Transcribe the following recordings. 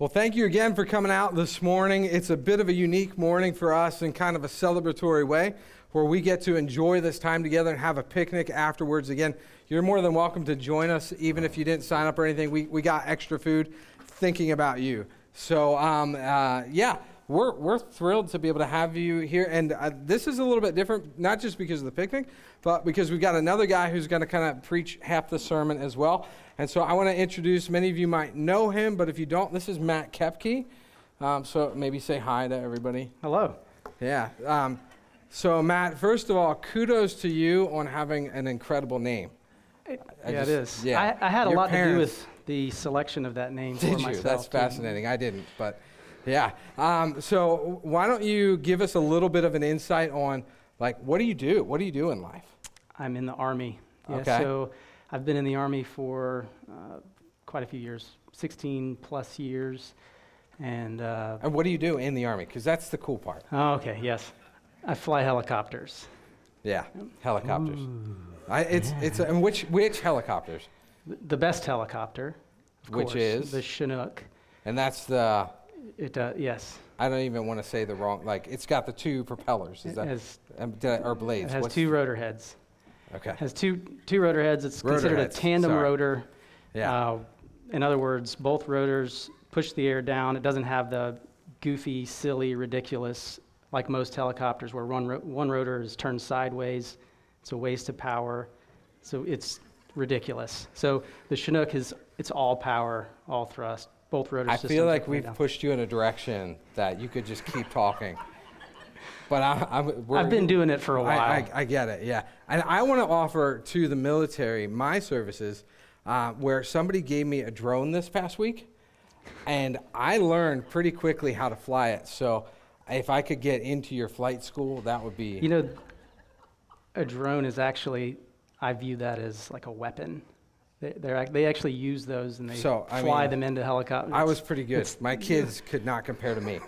Well, thank you again for coming out this morning. It's a bit of a unique morning for us in kind of a celebratory way where we get to enjoy this time together and have a picnic afterwards. Again, you're more than welcome to join us, even if you didn't sign up or anything. We, we got extra food thinking about you. So, um, uh, yeah, we're, we're thrilled to be able to have you here. And uh, this is a little bit different, not just because of the picnic, but because we've got another guy who's going to kind of preach half the sermon as well. And so I want to introduce, many of you might know him, but if you don't, this is Matt Kepke. Um, so maybe say hi to everybody. Hello. Yeah. Um, so, Matt, first of all, kudos to you on having an incredible name. It, I yeah, just- it is. yeah. I, I had a Your lot to do with the selection of that name Did for you? myself. That's too. fascinating. I didn't, but yeah. Um, so, why don't you give us a little bit of an insight on, like, what do you do? What do you do in life? I'm in the Army. Yeah, Okay. So I've been in the Army for uh, quite a few years, 16 plus years. And, uh, And what do you do in the Army? Because that's the cool part. oh, okay, yes. I fly helicopters. Yeah, helicopters. I, it's, it's, and which, which helicopters? The best helicopter, of Which course, is? the Chinook. And that's the, It, uh, yes. I don't even want to say the wrong, like, it's got the two propellers. Is It that, has, um, I- or blades? it has What's- two rotor heads. Okay. has two two rotor heads. It's Rotor considered heads, a tandem sorry. rotor. Yeah. Uh, in other words, both rotors push the air down. It doesn't have the goofy, silly, ridiculous like most helicopters, where one ro- one rotor is turned sideways. It's a waste of power. So it's ridiculous. So the Chinook is it's all power, all thrust. Both rotors. I feel like we've down. pushed you in a direction that you could just keep talking. But I, I'm, we're, I've been doing it for a while. I, I get it, yeah. And I want to offer to the military my services uh, where somebody gave me a drone this past week, and I learned pretty quickly how to fly it. So if I could get into your flight school, that would be. you know, a drone is actually I view that as like a weapon. They, they actually use those and they So, I fly mean, them into helicopters. I was pretty good. My kids could not compare to me.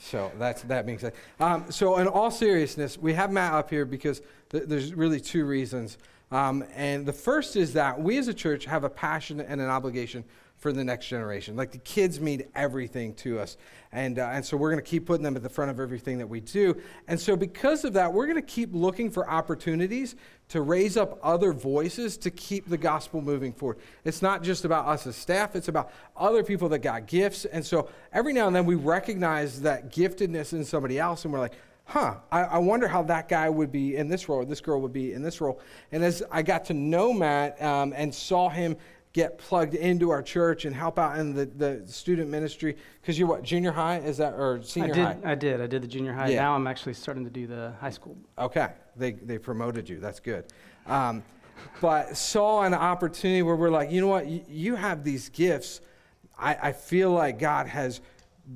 So that's that being said. Um, so in all seriousness, we have Matt up here because th- there's really two reasons. Um, and the first is that we as a church have a passion and an obligation for the next generation. Like the kids mean everything to us. And, uh, and so we're going to keep putting them at the front of everything that we do. And so because of that, we're going to keep looking for opportunities to raise up other voices to keep the gospel moving forward. It's not just about us as staff, it's about other people that got gifts. And so every now and then we recognize that giftedness in somebody else and we're like, huh, I, I wonder how that guy would be in this role or this girl would be in this role. And as I got to know Matt um, and saw him get plugged into our church and help out in the, the student ministry, because you're what, junior high? Is that, or I senior did. high? I did. I did the junior high. Yeah. Now I'm actually starting to do the high school. Okay, they, they promoted you. That's good. Um, but saw an opportunity where we're like, you know what? You, you have these gifts. I, I feel like God has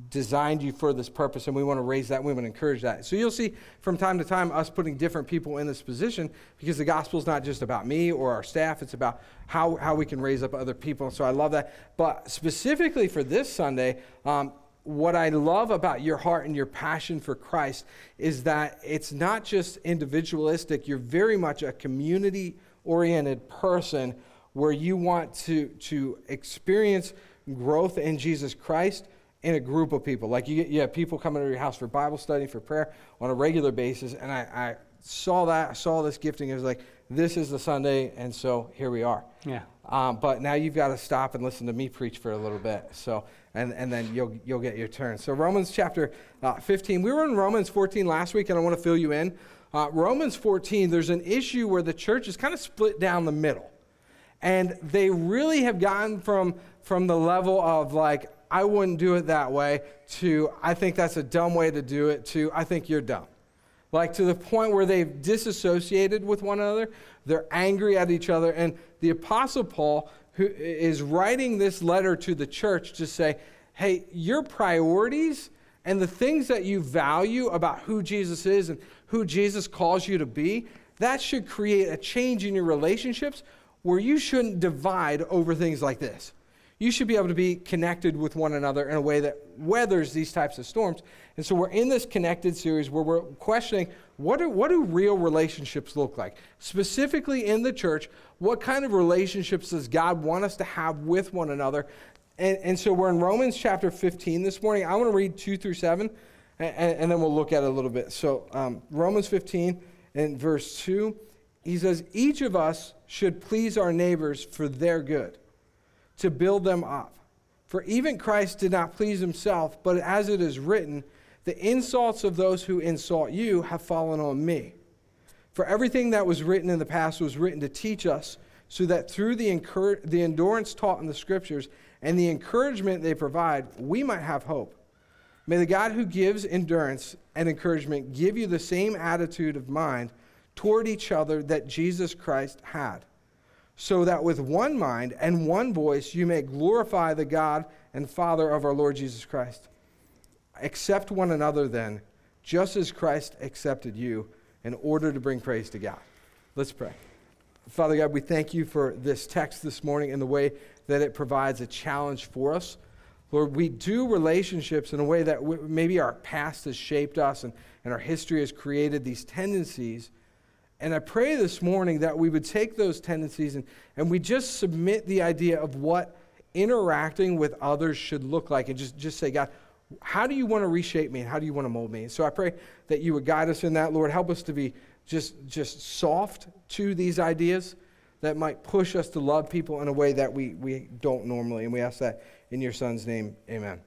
designed you for this purpose, and we want to raise that. We want to encourage that. So you'll see from time to time us putting different people in this position because the gospel is not just about me or our staff. It's about how, how we can raise up other people. So I love that. But specifically for this Sunday, um, what I love about your heart and your passion for Christ is that it's not just individualistic, you're very much a community oriented person where you want to, to experience growth in Jesus Christ in a group of people. Like you, you have people coming to your house for Bible study, for prayer on a regular basis. And I, I saw that, I saw this gifting. It was like, this is the Sunday, and so here we are. Yeah. Um, but now you've got to stop and listen to me preach for a little bit. So, and, and then you'll, you'll get your turn. So, Romans chapter uh, 15. We were in Romans 14 last week, and I want to fill you in. Uh, Romans 14, there's an issue where the church is kind of split down the middle. And they really have gotten from, from the level of like, I wouldn't do it that way, to I think that's a dumb way to do it, to I think you're dumb like to the point where they've disassociated with one another. They're angry at each other. And the Apostle Paul, who is writing this letter to the church to say, hey, your priorities and the things that you value about who Jesus is and who Jesus calls you to be, that should create a change in your relationships where you shouldn't divide over things like this. You should be able to be connected with one another in a way that weathers these types of storms. And so we're in this connected series where we're questioning what do, what do real relationships look like? Specifically in the church, what kind of relationships does God want us to have with one another? And, and so we're in Romans chapter 15 this morning. I want to read 2 through 7, and, and then we'll look at it a little bit. So, um, Romans 15 and verse 2, he says, Each of us should please our neighbors for their good, to build them up. For even Christ did not please himself, but as it is written, the insults of those who insult you have fallen on me. For everything that was written in the past was written to teach us, so that through the, the endurance taught in the scriptures and the encouragement they provide, we might have hope. May the God who gives endurance and encouragement give you the same attitude of mind toward each other that Jesus Christ had, so that with one mind and one voice you may glorify the God and Father of our Lord Jesus Christ. Accept one another then, just as Christ accepted you in order to bring praise to God. Let's pray. Father God, we thank you for this text this morning and the way that it provides a challenge for us. Lord, we do relationships in a way that maybe our past has shaped us and, and our history has created these tendencies. And I pray this morning that we would take those tendencies and, and we just submit the idea of what interacting with others should look like and just, just say, God, how do you want to reshape me and how do you want to mold me? So I pray that you would guide us in that, Lord. Help us to be just, just soft to these ideas that might push us to love people in a way that we, we don't normally. And we ask that in your son's name. Amen.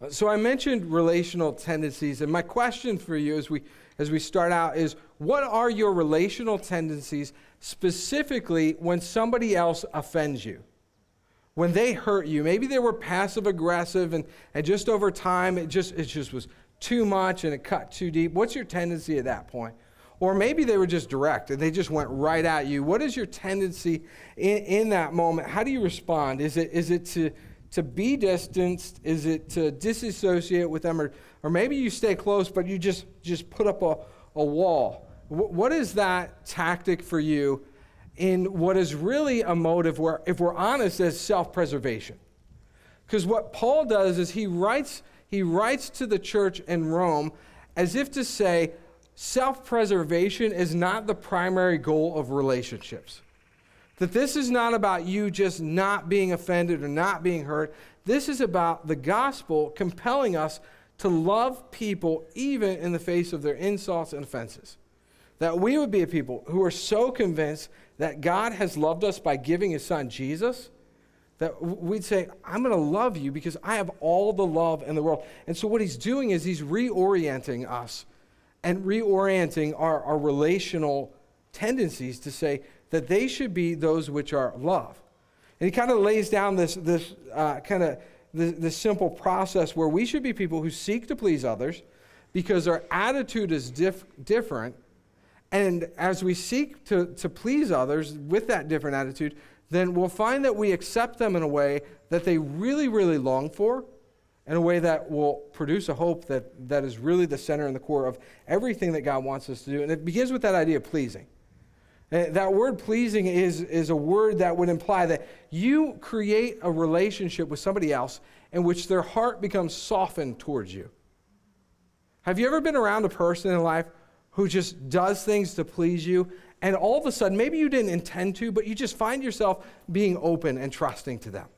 Uh, so I mentioned relational tendencies, and my question for you as we as we start out is what are your relational tendencies specifically when somebody else offends you? when they hurt you, maybe they were passive aggressive and, and just over time it just, it just was too much and it cut too deep. What's your tendency at that point? Or maybe they were just direct and they just went right at you. What is your tendency in, in that moment? How do you respond? Is it, is it to, to be distanced? Is it to disassociate with them? Or, or maybe you stay close, but you just, just put up a, a wall. W- what is that tactic for you in what is really a motive where, if we're honest, is self preservation. Because what Paul does is he writes, he writes to the church in Rome as if to say, self preservation is not the primary goal of relationships. That this is not about you just not being offended or not being hurt. This is about the gospel compelling us to love people even in the face of their insults and offenses. That we would be a people who are so convinced that God has loved us by giving his son Jesus, that we'd say, I'm going to love you because I have all the love in the world. And so what he's doing is he's reorienting us and reorienting our, our relational tendencies to say that they should be those which are love. And he kind of lays down this, this uh, kind of this, this simple process where we should be people who seek to please others because our attitude is dif- different and as we seek to, to please others with that different attitude, then we'll find that we accept them in a way that they really, really long for, in a way that will produce a hope that, that is really the center and the core of everything that God wants us to do. And it begins with that idea of pleasing. Uh, that word pleasing is, is a word that would imply that you create a relationship with somebody else in which their heart becomes softened towards you. Have you ever been around a person in life who just does things to please you. And all of a sudden, maybe you didn't intend to, but you just find yourself being open and trusting to them.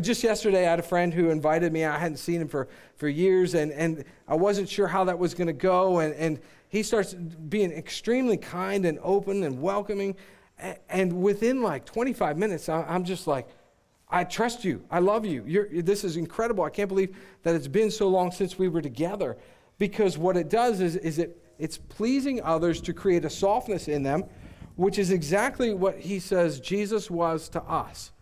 Just yesterday, I had a friend who invited me. I hadn't seen him for, for years, and, and I wasn't sure how that was going to go. And, and he starts being extremely kind and open and welcoming. And within like 25 minutes, I'm just like, I trust you. I love you. You're, this is incredible. I can't believe that it's been so long since we were together. Because what it does is, is it it's pleasing others to create a softness in them, which is exactly what he says Jesus was to us.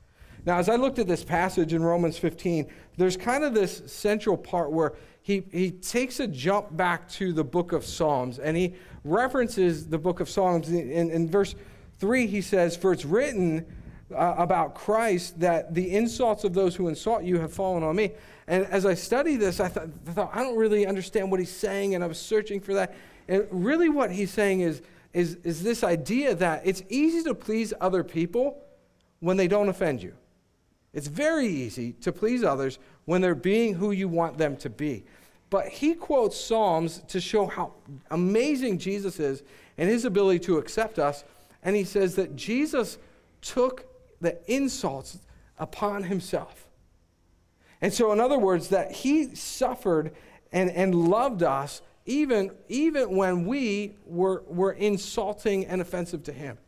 Now, as I looked at this passage in Romans 15, there's kind of this central part where he, he takes a jump back to the book of Psalms and he references the book of Psalms. In, in verse 3, he says, For it's written uh, about Christ that the insults of those who insult you have fallen on me. And as I studied this, I, I thought, I don't really understand what he's saying, and I was searching for that. And really, what he's saying is, is, is this idea that it's easy to please other people when they don't offend you. It's very easy to please others when they're being who you want them to be. But he quotes Psalms to show how amazing Jesus is and his ability to accept us. And he says that Jesus took the insults upon himself. And so, in other words, that he suffered and, and loved us even, even when we were, were insulting and offensive to him.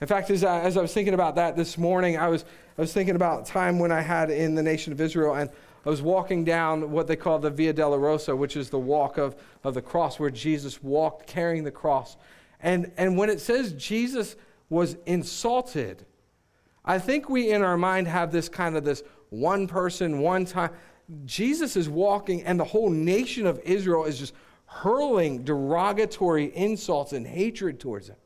In fact, as I, as I was thinking about that this morning, I was, I was thinking about time when I had in the nation of Israel, and I was walking down what they call the Via Dolorosa, which is the walk of, of the cross, where Jesus walked carrying the cross. And, and when it says Jesus was insulted, I think we in our mind have this kind of this one person, one time. Jesus is walking, and the whole nation of Israel is just hurling derogatory insults and hatred towards him.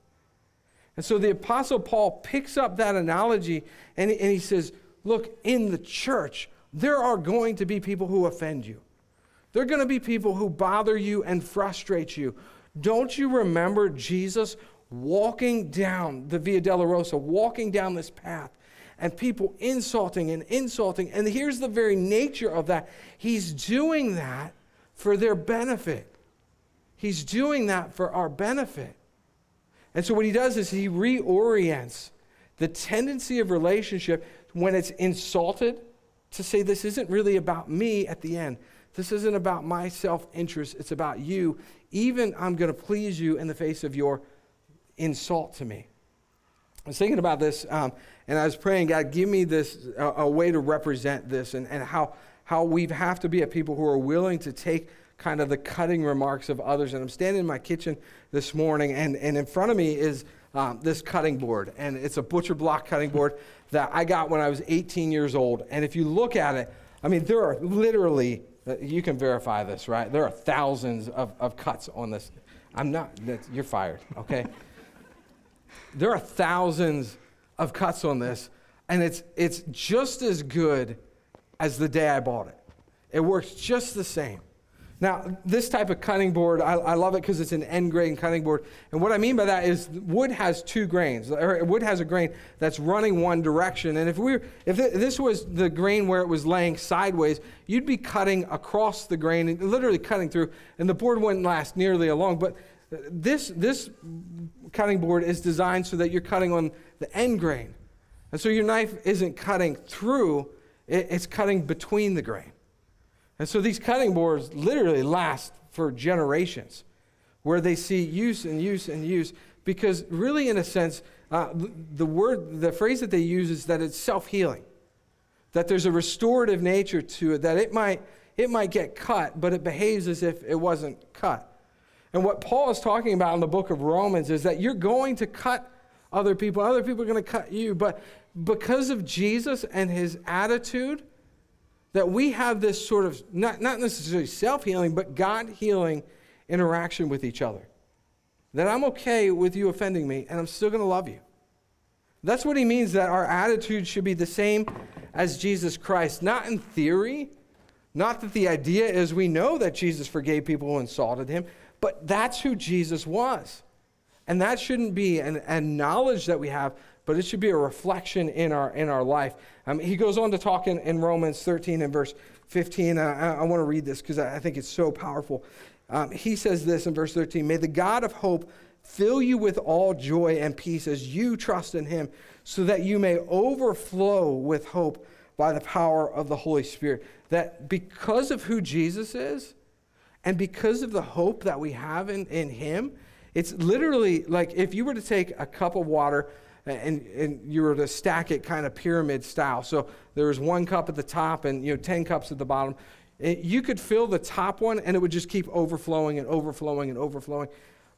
And so the Apostle Paul picks up that analogy and, and he says, Look, in the church, there are going to be people who offend you. There are going to be people who bother you and frustrate you. Don't you remember Jesus walking down the Via Dolorosa, walking down this path, and people insulting and insulting. And here's the very nature of that He's doing that for their benefit. He's doing that for our benefit. And so what he does is he reorients the tendency of relationship when it's insulted to say, This isn't really about me at the end. This isn't about my self interest. It's about you. Even I'm going to please you in the face of your insult to me. I was thinking about this, um, and I was praying, God, give me this a, a way to represent this, and, and how how we have to be a people who are willing to take kind of the cutting remarks of others. And I'm standing in my kitchen this morning, and, and in front of me is um, this cutting board, and it's a butcher block cutting board that I got when I was 18 years old. And if you look at it, I mean, there are literally, uh, you can verify this, right? There are thousands of, of cuts on this. I'm not, you're fired, okay? there are thousands of cuts on this, and it's, it's just as good as the day I bought it. It works just the same. Now, this type of cutting board, I, I love it because it's an end grain cutting board. And what I mean by that is wood has two grains, or wood has a grain that's running one direction. And if, we were, if this was the grain where it was laying sideways, you'd be cutting across the grain, literally cutting through, and the board wouldn't last nearly along. But uh, this, this cutting board is designed so that you're cutting on the end grain. And so your knife isn't cutting through, it's cutting between the grain. And so these cutting boards literally last for generations, where they see use and use and use, because really, in a sense, uh, the word, the phrase that they use is that it's self healing, that there's a restorative nature to it, that it might, it might get cut, but it behaves as if it wasn't cut. And what Paul is talking about in the book of Romans is that you're going to cut other people, other people are going to cut you, but because of Jesus and his attitude, that we have this sort of, not, not necessarily self healing, but God healing interaction with each other. That I'm okay with you offending me and I'm still going to love you. That's what he means that our attitude should be the same as Jesus Christ, not in theory, not that the idea is we know that Jesus forgave people who insulted him, but that's who Jesus was. And that shouldn't be an, a knowledge that we have, but it should be a reflection in our, in our life. Um, he goes on to talk in, in Romans 13 and verse 15. Uh, I, I want to read this because I, I, think it's so powerful. Um, he says this in verse 13 May the God of hope fill you with all joy and peace as you trust in him, so that you may overflow with hope by the power of the Holy Spirit. That because of who Jesus is, and because of the hope that we have in, in him, it's literally like if you were to take a cup of water and, and you were to stack it kind of pyramid style. So there was one cup at the top and you know 10 cups at the bottom. You could fill the top one and it would just keep overflowing and overflowing and overflowing.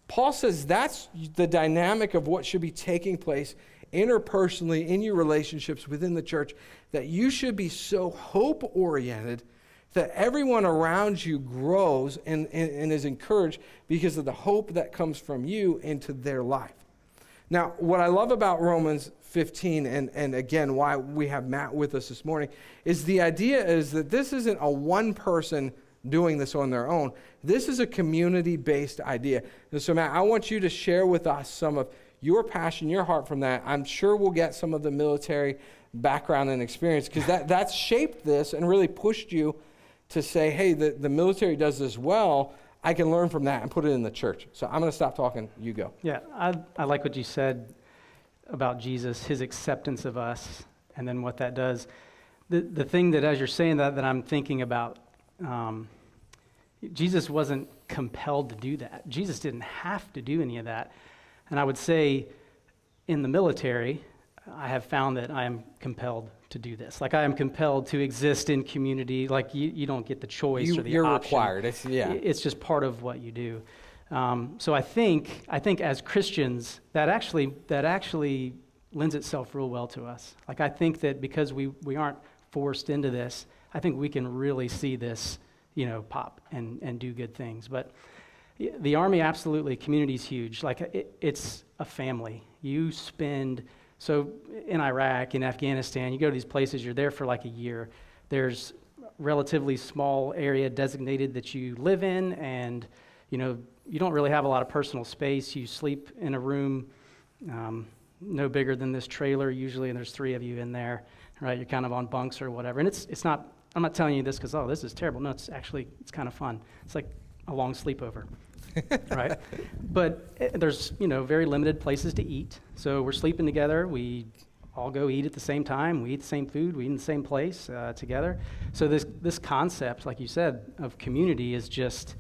Paul says that's the dynamic of what should be taking place interpersonally in your relationships within the church, that you should be so hope oriented that everyone around you grows and, and, and, is encouraged because of the hope that comes from you into their life. Now, what I love about Romans 15, and, and again, why we have Matt with us this morning, is the idea is that this isn't a one person doing this on their own. This is a community based idea. And so, Matt, I want you to share with us some of your passion, your heart from that. I'm sure we'll get some of the military background and experience because that, that's shaped this and really pushed you to say, hey, the, the military does this well. I can learn from that and put it in the church. So I'm going to stop talking. You go. Yeah, I, I like what you said about Jesus, his acceptance of us. and then what that does. The, the thing that, as you're saying that, that I'm thinking about, um, Jesus wasn't compelled to do that. Jesus didn't have to do any of that. And I would say in the military, I have found that I am compelled to do this. Like I am compelled to exist in community. Like you, you don't get the choice You, or the you're option. required. It's, yeah. It's just part of what you do. Um, so I think I think as Christians that actually that actually lends itself real well to us. Like I think that because we we aren't forced into this, I think we can really see this, you know, pop and and do good things. But the army absolutely community is huge. Like it, it's a family. You spend so in Iraq, in Afghanistan, you go to these places. You're there for like a year. There's relatively small area designated that you live in and you know you don't really have a lot of personal space. You sleep in a room um, no bigger than this trailer usually, and there's three of you in there, right? You're kind of on bunks or whatever. And it's, it's not, I'm not telling you this because, oh, this is terrible. No, it's actually, it's kind of fun. It's like a long sleepover, right? But eh, there's, you know, very limited places to eat. So we're sleeping together. We all go eat at the same time. We eat the same food. We eat in the same place uh, together. So this, this concept, like you said, of community is just,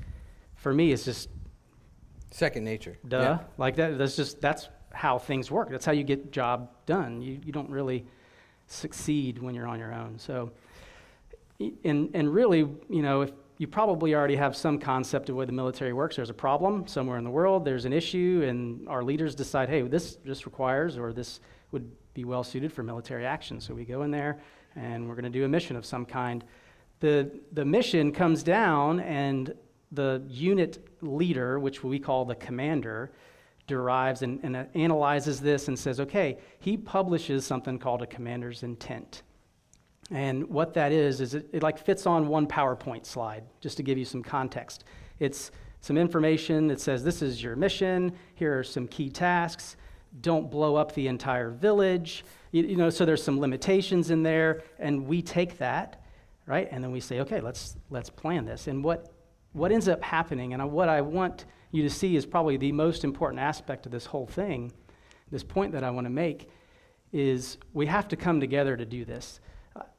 for me, it's just Second nature. Duh. Yeah. Like that. That's just that's how things work. That's how you get job done. You you don't really succeed when you're on your own. So, and and really, you know, if you probably already have some concept of way the military works. There's a problem somewhere in the world. There's an issue, and our leaders decide, hey, this this requires or this would be well suited for military action. So we go in there, and we're going to do a mission of some kind. The the mission comes down and the unit leader, which we call the commander, derives and, and analyzes this and says, okay, he publishes something called a commander's intent. And what that is, is it, it like fits on one PowerPoint slide, just to give you some context. It's some information that says this is your mission, here are some key tasks, don't blow up the entire village. You, you know, so there's some limitations in there, and we take that, right? And then we say, okay, let's let's plan this. And what what ends up happening, and what I want you to see is probably the most important aspect of this whole thing, this point that I want to make, is we have to come together to do this.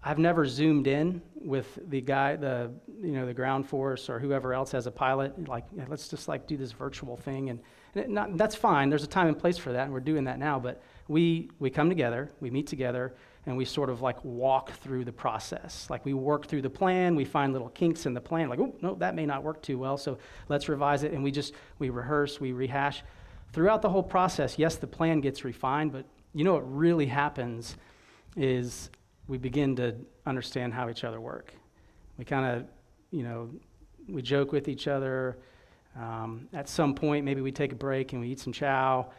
I've never zoomed in with the guy, the you know the ground force or whoever else as a pilot. Like, let's just like do this virtual thing, and, and not, that's fine. There's a time and place for that, and we're doing that now. But we we come together, we meet together, and we sort of like walk through the process. Like we work through the plan, we find little kinks in the plan, like, oh, no, that may not work too well, so let's revise it. And we just, we rehearse, we rehash. Throughout the whole process, yes, the plan gets refined, but you know what really happens is we begin to understand how each other work. We kind of, you know, we joke with each other. Um, at some point, maybe we take a break and we eat some chow,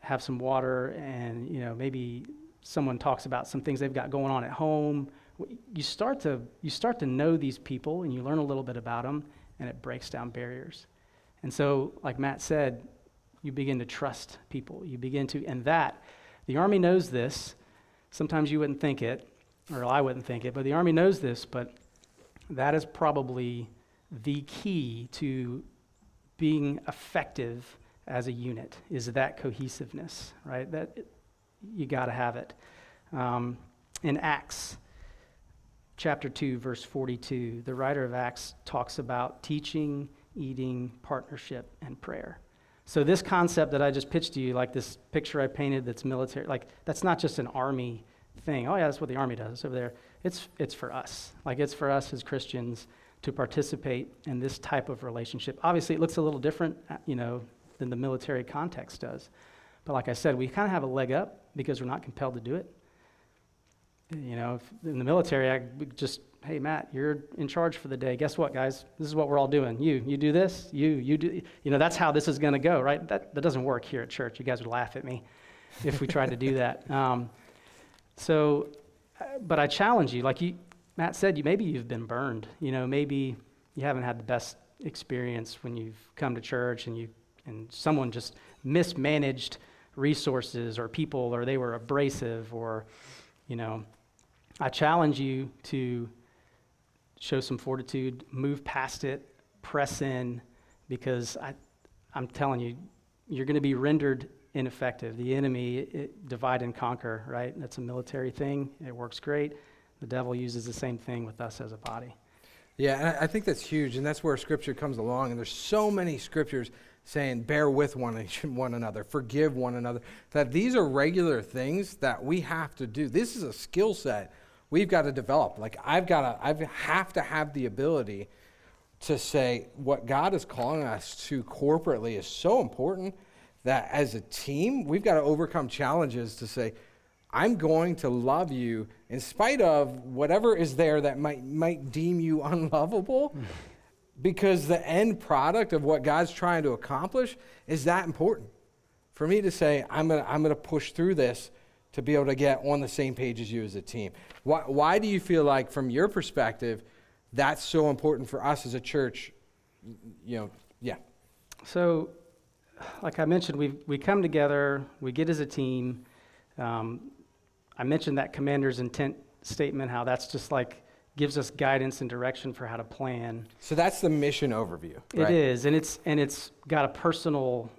have some water, and, you know, maybe someone talks about some things they've got going on at home. You start to, you start to know these people and you learn a little bit about them, and it breaks down barriers. And so, like Matt said, you begin to trust people. You begin to, and that, the Army knows this. Sometimes you wouldn't think it, or I wouldn't think it, but the Army knows this, but that is probably the key to being effective as a unit is that cohesiveness, right? That you got to have it. Um, in Acts chapter 2, verse 42, the writer of Acts talks about teaching, eating, partnership, and prayer. So, this concept that I just pitched to you, like this picture I painted that's military, like that's not just an army thing. Oh, yeah, that's what the army does. Over there. It's, it's for us. Like, it's for us as Christians to participate in this type of relationship. Obviously, it looks a little different, uh, you know, than the military context does. But like I said, we kind of have a leg up because we're not compelled to do it. You know, in the military, I just, hey, Matt, you're in charge for the day. Guess what, guys? This is what we're all doing. You, you do this. You, you do. You know, that's how this is going to go, right? That, that doesn't work here at church. You guys would laugh at me if we tried to do that. Um, so, uh, but I challenge you, like you, Matt said, you maybe you've been burned. You know, maybe you haven't had the best experience when you've come to church and you and someone just mismanaged resources or people or they were abrasive or, you know, I challenge you to show some fortitude, move past it, press in, because I, I'm telling you, you're going to be rendered ineffective. The enemy, it, divide and conquer, right? That's a military thing. It works great. The devil uses the same thing with us as a body. Yeah, and I- I think that's huge, and that's where Scripture comes along. And there's so many scriptures saying, "Bear with one one another, forgive one another." That these are regular things that we have to do. This is a skill set we've got to develop. Like I've got to, I have to have the ability to say what God is calling us to corporately is so important that as a team we've got to overcome challenges to say I'm going to love you in spite of whatever is there that might, might deem you unlovable. because the end product of what God's trying to accomplish is that important. For me to say, I'm going to I'm to push through this to be able to get on the same page as you as a team. Why, why do you feel like, from your perspective, that's so important for us as a church? You know, yeah. So, like I mentioned, we we come together, we get as a team. Um, I mentioned that commander's intent statement, how that's just like gives us guidance and direction for how to plan. So that's the mission overview. Right? It is, and it's and it's got a personal,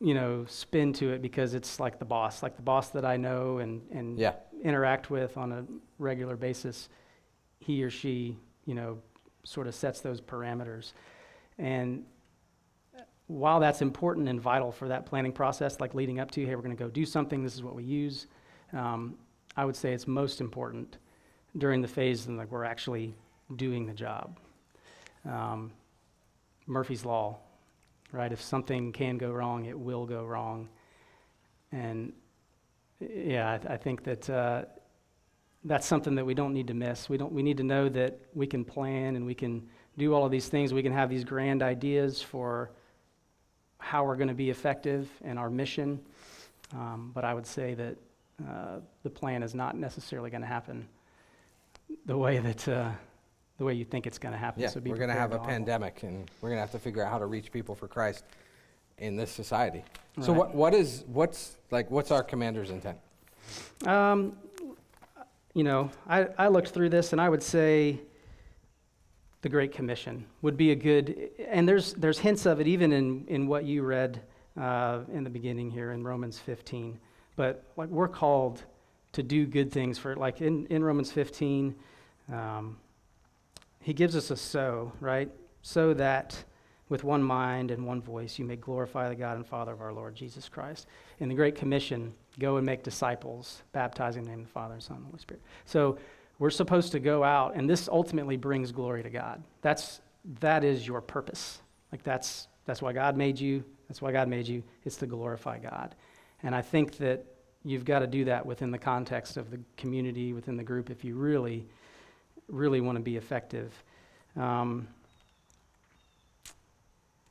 you know, spin to it because it's like the boss, like the boss that I know and and Yeah. interact with on a regular basis. He or she, you know, sort of sets those parameters, and while that's important and vital for that planning process, like leading up to, hey, we're going to go do something. This is what we use. Um, I would say it's most important during the phase when like we're actually doing the job. Um, Murphy's law, right? If something can go wrong, it will go wrong. And yeah, I, th- I think that uh, that's something that we don't need to miss. We don't. We need to know that we can plan and we can do all of these things. We can have these grand ideas for how we're going to be effective in our mission. Um, but I would say that uh, the plan is not necessarily going to happen the way that uh, the way you think it's going to happen. Yeah, so be we're going to have a pandemic, and we're going to have to figure out how to reach people for Christ in this society. So, what, what is what's like what's our commander's intent? Um, you know, I, I looked through this and I would say the Great Commission would be a good, and there's, there's hints of it even in, in what you read uh, in the beginning here in Romans 15. But like we're called to do good things for, like in, in Romans 15, um, he gives us a so, right? So that with one mind and one voice you may glorify the God and Father of our Lord Jesus Christ. In the Great Commission, go and make disciples, baptizing in the name of the Father and Son and Holy Spirit. So we're supposed to go out, and this ultimately brings glory to God. That's that is your purpose. Like that's that's why God made you. That's why God made you. It's to glorify God. And I think that you've got to do that within the context of the community, within the group, if you really, really want to be effective. Um,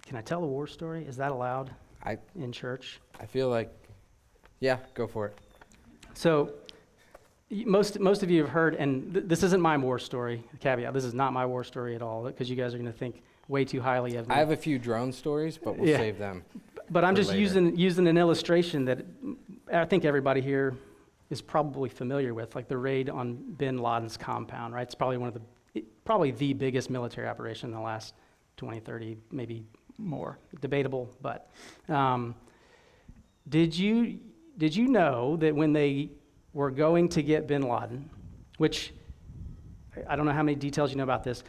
can I tell a war story? Is that allowed I in church? I feel like, yeah, go for it. So, most, most of you have heard, and th- this isn't my war story, caveat, this is not my war story at all, because you guys are going to think way too highly of me. I have a few drone stories, but we'll Yeah. save them. but I'm just later. using, using an illustration that I think everybody here is probably familiar with, like the raid on bin Laden's compound, right? It's probably one of the, probably the biggest military operation in the last 20, 30, maybe more. Debatable, but. Um, did you, did you know that when they were going to get bin Laden, which I- don't know how many details you know about this,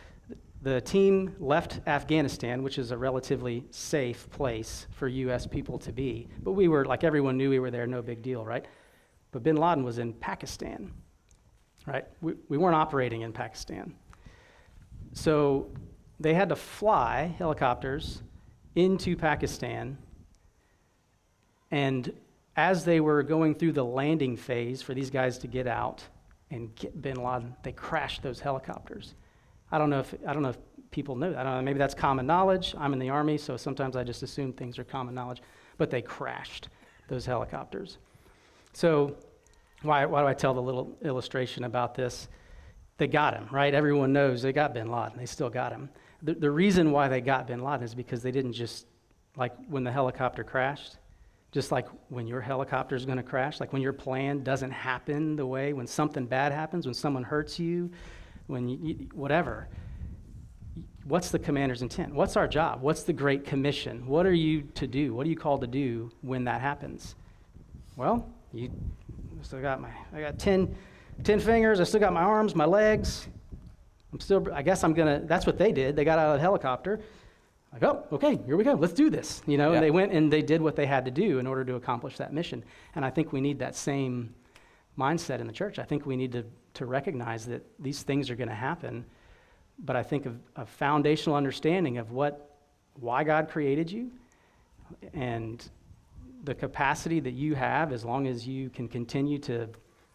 the team left Afghanistan, which is a relatively safe place for U.S. people to be. But we were, like everyone knew we were there, no big deal, right? But bin Laden was in Pakistan, right? We, we weren't operating in Pakistan. So they had to fly helicopters into Pakistan. And as they were going through the landing phase for these guys to get out and get bin Laden, they crashed those helicopters. I don't know if I don't know if people know that. I don't know. Maybe that's common knowledge. I'm in the army, so sometimes I just assume things are common knowledge. But they crashed those helicopters. So why, why do I tell the little illustration about this? They got him, right? Everyone knows they got bin Laden. They still got him. The, the reason why they got bin Laden is because they didn't just, like when the helicopter crashed, just like when your helicopter is going to crash, like when your plan doesn't happen the way, when something bad happens, when someone hurts you, when you, you, whatever. what's the commander's intent? What's our job? What's the Great Commission? What are you to do? What are you called to do when that happens? Well, you still got my, I got 10, 10 fingers. I still got my arms, my legs. I'm still, I guess I'm going to, that's what they did. They got out of the helicopter. Like, oh, okay, here we go. Let's do this. You know, Yeah. and they went and they did what they had to do in order to accomplish that mission. And I think we need that same mindset in the church. I think we need to, to recognize that these things are going to happen. But I think of a foundational understanding of what, why God created you and the capacity that you have as long as you can continue to,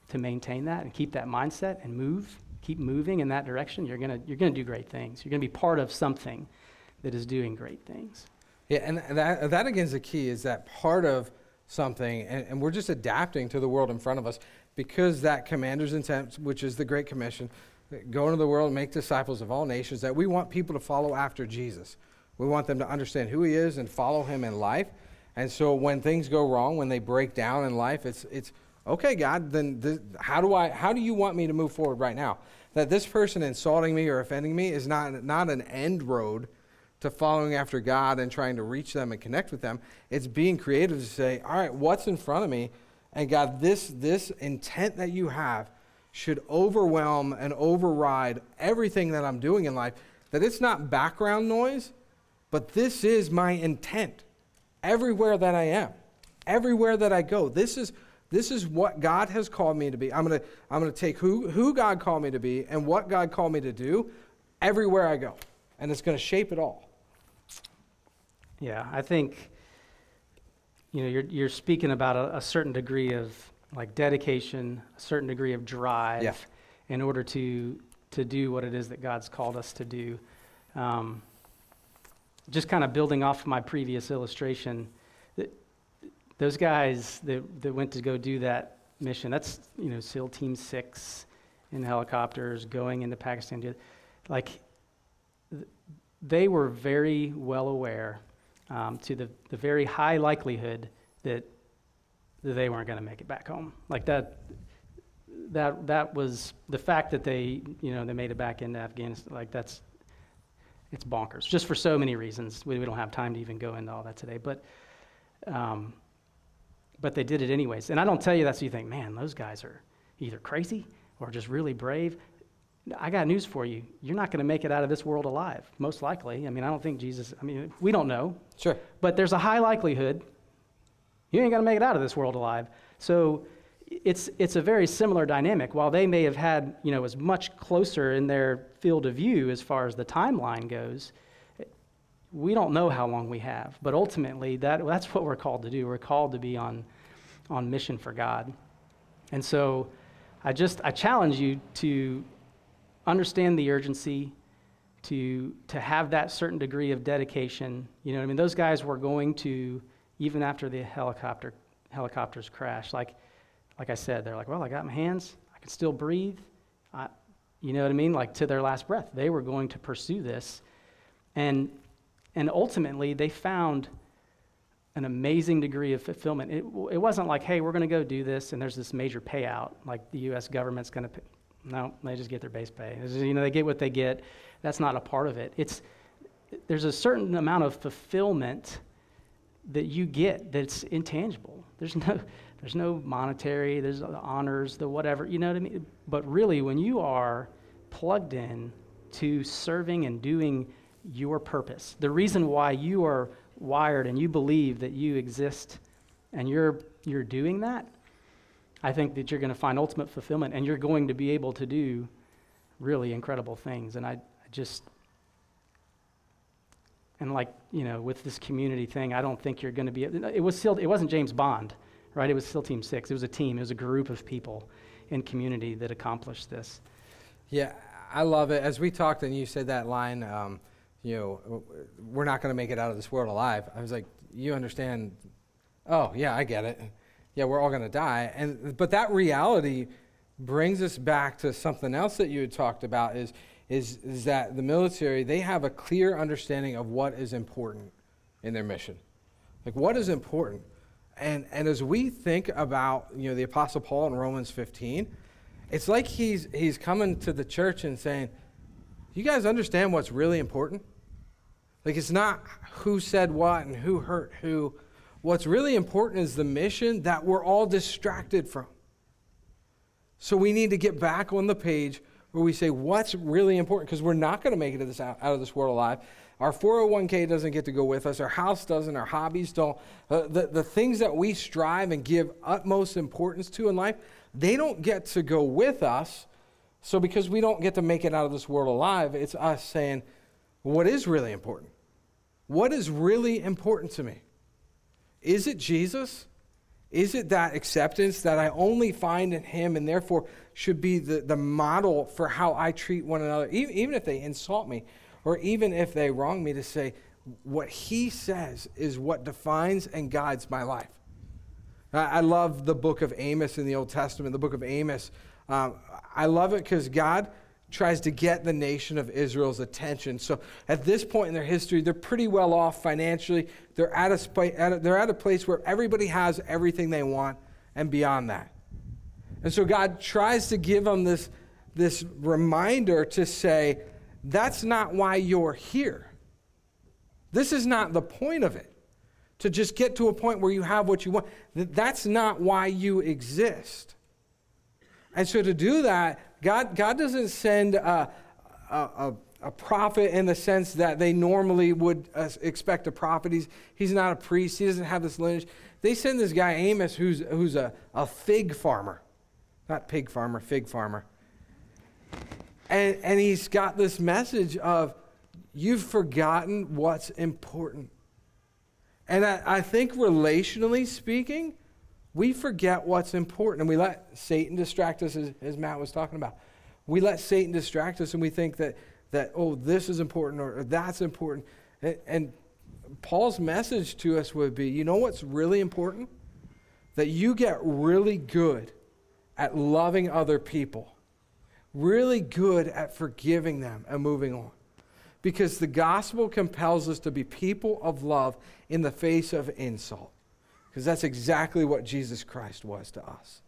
to maintain that and keep that mindset and move, keep moving in that direction, you're going you're going to do great things. You're going to be part of something that is doing great things. Yeah, and that, that again is the key is that part of something, and, and we're just adapting to the world in front of us because that commander's intent, which is the Great Commission, go into the world make disciples of all nations, that we want people to follow after Jesus. We want them to understand who he is and follow him in life. And so when things go wrong, when they break down in life, it's, it's okay, God, then this, how, do I, how do you want me to move forward right now? That this person insulting me or offending me is not, not an end road to following after God and trying to reach them and connect with them. It's being creative to say, all right, what's in front of me? And God, this, this intent that you have should overwhelm and override everything that I'm doing in life. That it's not background noise, but this is my intent everywhere that I am, everywhere that I go. This is, this is what God has called me to be. I'm going to I'm going to take who, who God called me to be and what God called me to do everywhere I go. And it's going to shape it all. Yeah, I think you know you're you're speaking about a, a certain degree of like dedication, a certain degree of drive, Yeah. in order to to do what it is that God's called us to do. Um, just kind of building off my previous illustration, th- those guys that that went to go do that mission, that's you know SEAL Team Six in helicopters going into Pakistan. Like, th- they were very well aware um, to the, the very high likelihood that, that they weren't going to make it back home. Like that, that, that was the fact that they, you know, they made it back into Afghanistan. Like that's, it's bonkers. Just for so many reasons. We, we don't have time to even go into all that today. But, um, but they did it anyways. And I don't tell you that so you think, man, those guys are either crazy or just really brave. I got news for you. You're not going to make it out of this world alive, most likely. I mean, I don't think Jesus, I mean, we don't know. Sure. But there's a high likelihood you ain't going to make it out of this world alive. So it's, it's a very similar dynamic. While they may have had, you know, as much closer in their field of view as far as the timeline goes, we don't know how long we have. But ultimately, that, that's what we're called to do. We're called to be on, on mission for God. And so I just, I challenge you to understand the urgency, to, to have that certain degree of dedication. You know what I mean? Those guys were going to, even after the helicopter, helicopters crashed, like, like I said, they're like, well, I got my hands, I can still breathe. I, you know what I mean? Like to their last breath, they were going to pursue this. And, and ultimately, they found an amazing degree of fulfillment. It, it wasn't like, hey, we're going to go do this and there's this major payout, like the U.S. government's going to. No, they just get their base pay. You know, they get what they get. That's not a part of it. It's, there's a certain amount of fulfillment that you get that's intangible. There's no, there's no monetary, there's the honors, the whatever, you know what I mean? But really, when you are plugged in to serving and doing your purpose, the reason why you are wired and you believe that you exist and you're, you're doing that, I think that you're going to find ultimate fulfillment and you're going to be able to do really incredible things. And I, I just, and like, you know, with this community thing, I don't think you're going to be, it was still, it wasn't James Bond, right? It was still Team Six. It was a team, it was a group of people in community that accomplished this. Yeah, I love it. As we talked and you said that line, um, you know, we're not going to make it out of this world alive. I was like, you understand? Oh, yeah, I get it. Yeah, we're all going to die. And but that reality brings us back to something else that you had talked about is is is that the military they have a clear understanding of what is important in their mission. Like what is important? And and as we think about, you know, the apostle Paul in Romans 15, it's like he's he's coming to the church and saying, you guys understand what's really important? Like, it's not who said what and who hurt who. What's really important is the mission that we're all distracted from. So we need to get back on the page where we say what's really important because we're not going to make it this out, out, of this world alive. Our 401k doesn't get to go with us. Our house doesn't. Our hobbies don't. Uh, the, the things that we strive and give utmost importance to in life, they don't get to go with us. So because we don't get to make it out of this world alive, it's us saying, what is really important? What is really important to me? Is it Jesus? Is it that acceptance that I only find in Him and therefore should be the, the model for how I treat one another, even, even if they insult me or even if they wrong me, to say what He says is what defines and guides my life? I, I love the book of Amos in the Old Testament, the book of Amos. Um, I love it because God tries to get the nation of Israel's attention. So at this point in their history, they're pretty well off financially. They're at a, sp- at a, they're at a place where everybody has everything they want and beyond that. And so God tries to give them this, this reminder to say, that's not why you're here. This is not the point of it. To just get to a point where you have what you want. That's not why you exist. And so to do that, God, God doesn't send a, a, a, prophet in the sense that they normally would uh, expect a prophet. He's, he's not a priest, he doesn't have this lineage. They send this guy Amos, who's, who's a, a fig farmer. Not pig farmer, fig farmer. And, and he's got this message of, you've forgotten what's important. And I, I think relationally speaking, we forget what's important and we let Satan distract us, as, as, Matt was talking about. We let Satan distract us and we think that, that oh, this is important or, or that's important. And, and Paul's message to us would be you know what's really important? That you get really good at loving other people, really good at forgiving them and moving on. Because the gospel compels us to be people of love in the face of insult because that's exactly what Jesus Christ was to us.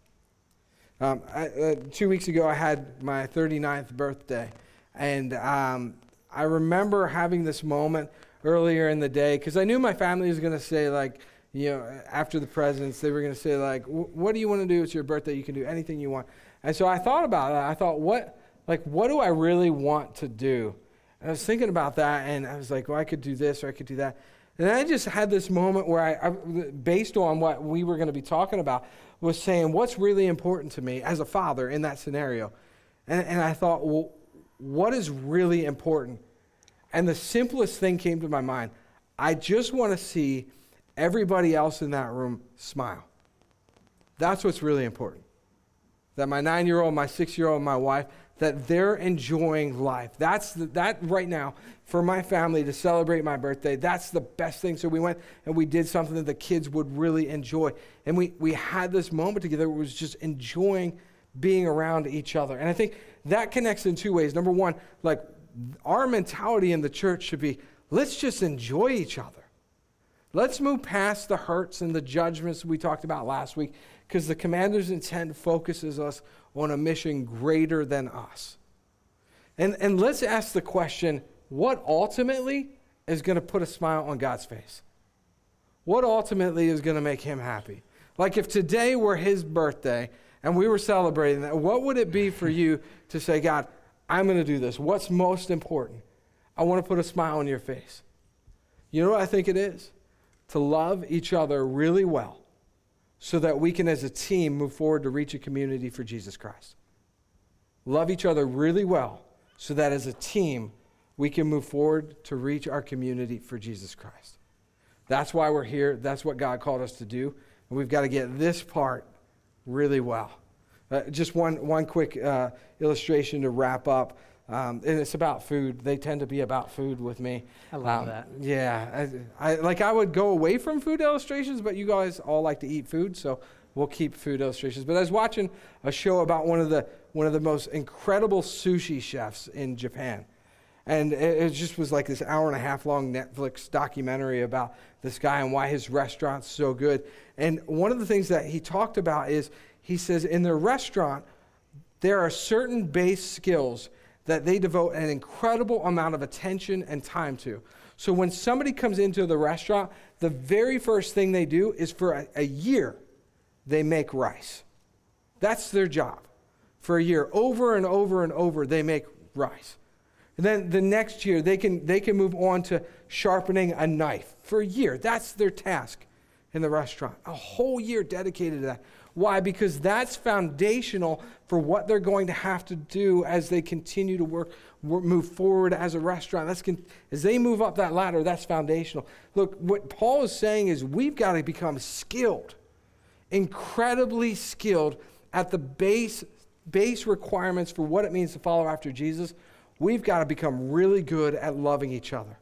Um, I, uh, two weeks ago, I had my 39th birthday, and um, I remember having this moment earlier in the day because I knew my family was going to say, like, you know, after the presents, they were going to say, like, what do you want to do? It's your birthday. You can do anything you want. And so I thought about it. I thought, what, like, what do I really want to do? And I was thinking about that, and I was like, well, I could do this or I could do that. And I just had this moment where I, I based on what we were going to be talking about, was saying, what's really important to me as a father in that scenario? And, and I thought, well, what is really important? And the simplest thing came to my mind. I just want to see everybody else in that room smile. That's what's really important. That my nine year old, my six year old, my wife, that they're enjoying life. That's the, that right now for my family to celebrate my birthday. That's the best thing. So we went and we did something that the kids would really enjoy. And we, we had this moment together it was just enjoying being around each other. And I think that connects in two ways. Number one, like our mentality in the church should be let's just enjoy each other. Let's move past the hurts and the judgments we talked about last week because the commander's intent focuses us on a mission greater than us. And, and let's ask the question what ultimately is going to put a smile on God's face? What ultimately is going to make him happy? Like if today were his birthday and we were celebrating that, what would it be for you to say, God, I'm going to do this? What's most important? I want to put a smile on your face. You know what I think it is? To love each other really well so that we can, as a team, move forward to reach a community for Jesus Christ. Love each other really well so that as a team, we can move forward to reach our community for Jesus Christ. That's why we're here. That's what God called us to do. And we've got to get this part really well. Uh, just one, one quick uh, illustration to wrap up. Um, and it's about food. They tend to be about food with me. I love um, that. Yeah, I, I, like I would go away from food illustrations, but you guys all like to eat food, so we'll keep food illustrations. But I was watching a show about one of the one of the most incredible sushi chefs in Japan, and it, it just was like this hour and a half long Netflix documentary about this guy and why his restaurant's so good. And one of the things that he talked about is he says in their restaurant there are certain base skills that they devote an incredible amount of attention and time to. So when somebody comes into the restaurant, the very first thing they do is for a, a year, they make rice. That's their job. For a year, over and over and over, they make rice. And then the next year, they can, they can move on to sharpening a knife. For a year, that's their task in the restaurant. A whole year dedicated to that. Why? Because that's foundational for what they're going to have to do as they continue to work, work move forward as a restaurant. That's con- as they move up that ladder, that's foundational. Look, what Paul is saying is we've got to become skilled, incredibly skilled at the base base requirements for what it means to follow after Jesus. We've got to become really good at loving each other.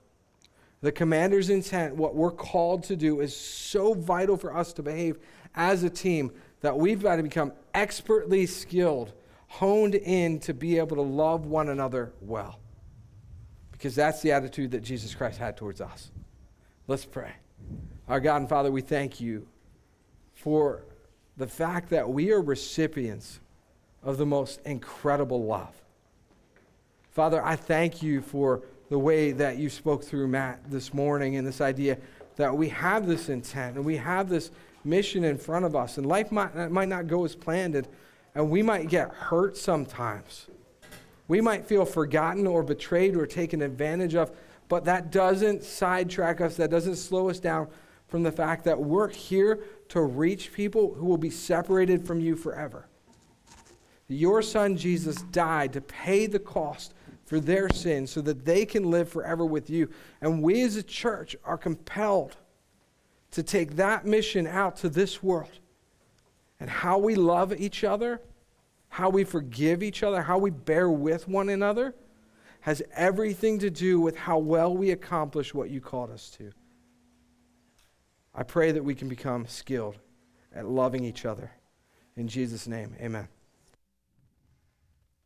The commander's intent, what we're called to do, is so vital for us to behave as a team that we've got to become expertly skilled, honed in to be able to love one another well. Because that's the attitude that Jesus Christ had towards us. Let's pray. Our God and Father, we thank you for the fact that we are recipients of the most incredible love. Father, I thank you for the way that you spoke through Matt this morning and this idea that we have this intent and we have this mission in front of us, and life might, uh, might not go as planned, and, and we might get hurt sometimes. We might feel forgotten or betrayed or taken advantage of, but that doesn't sidetrack us, that doesn't slow us down from the fact that we're here to reach people who will be separated from you forever. Your son Jesus died to pay the cost for their sins so that they can live forever with you. And we as a church are compelled to take that mission out to this world. And how we love each other, how we forgive each other, how we bear with one another has everything to do with how well we accomplish what you called us to. I pray that we can become skilled at loving each other. In Jesus' name, amen.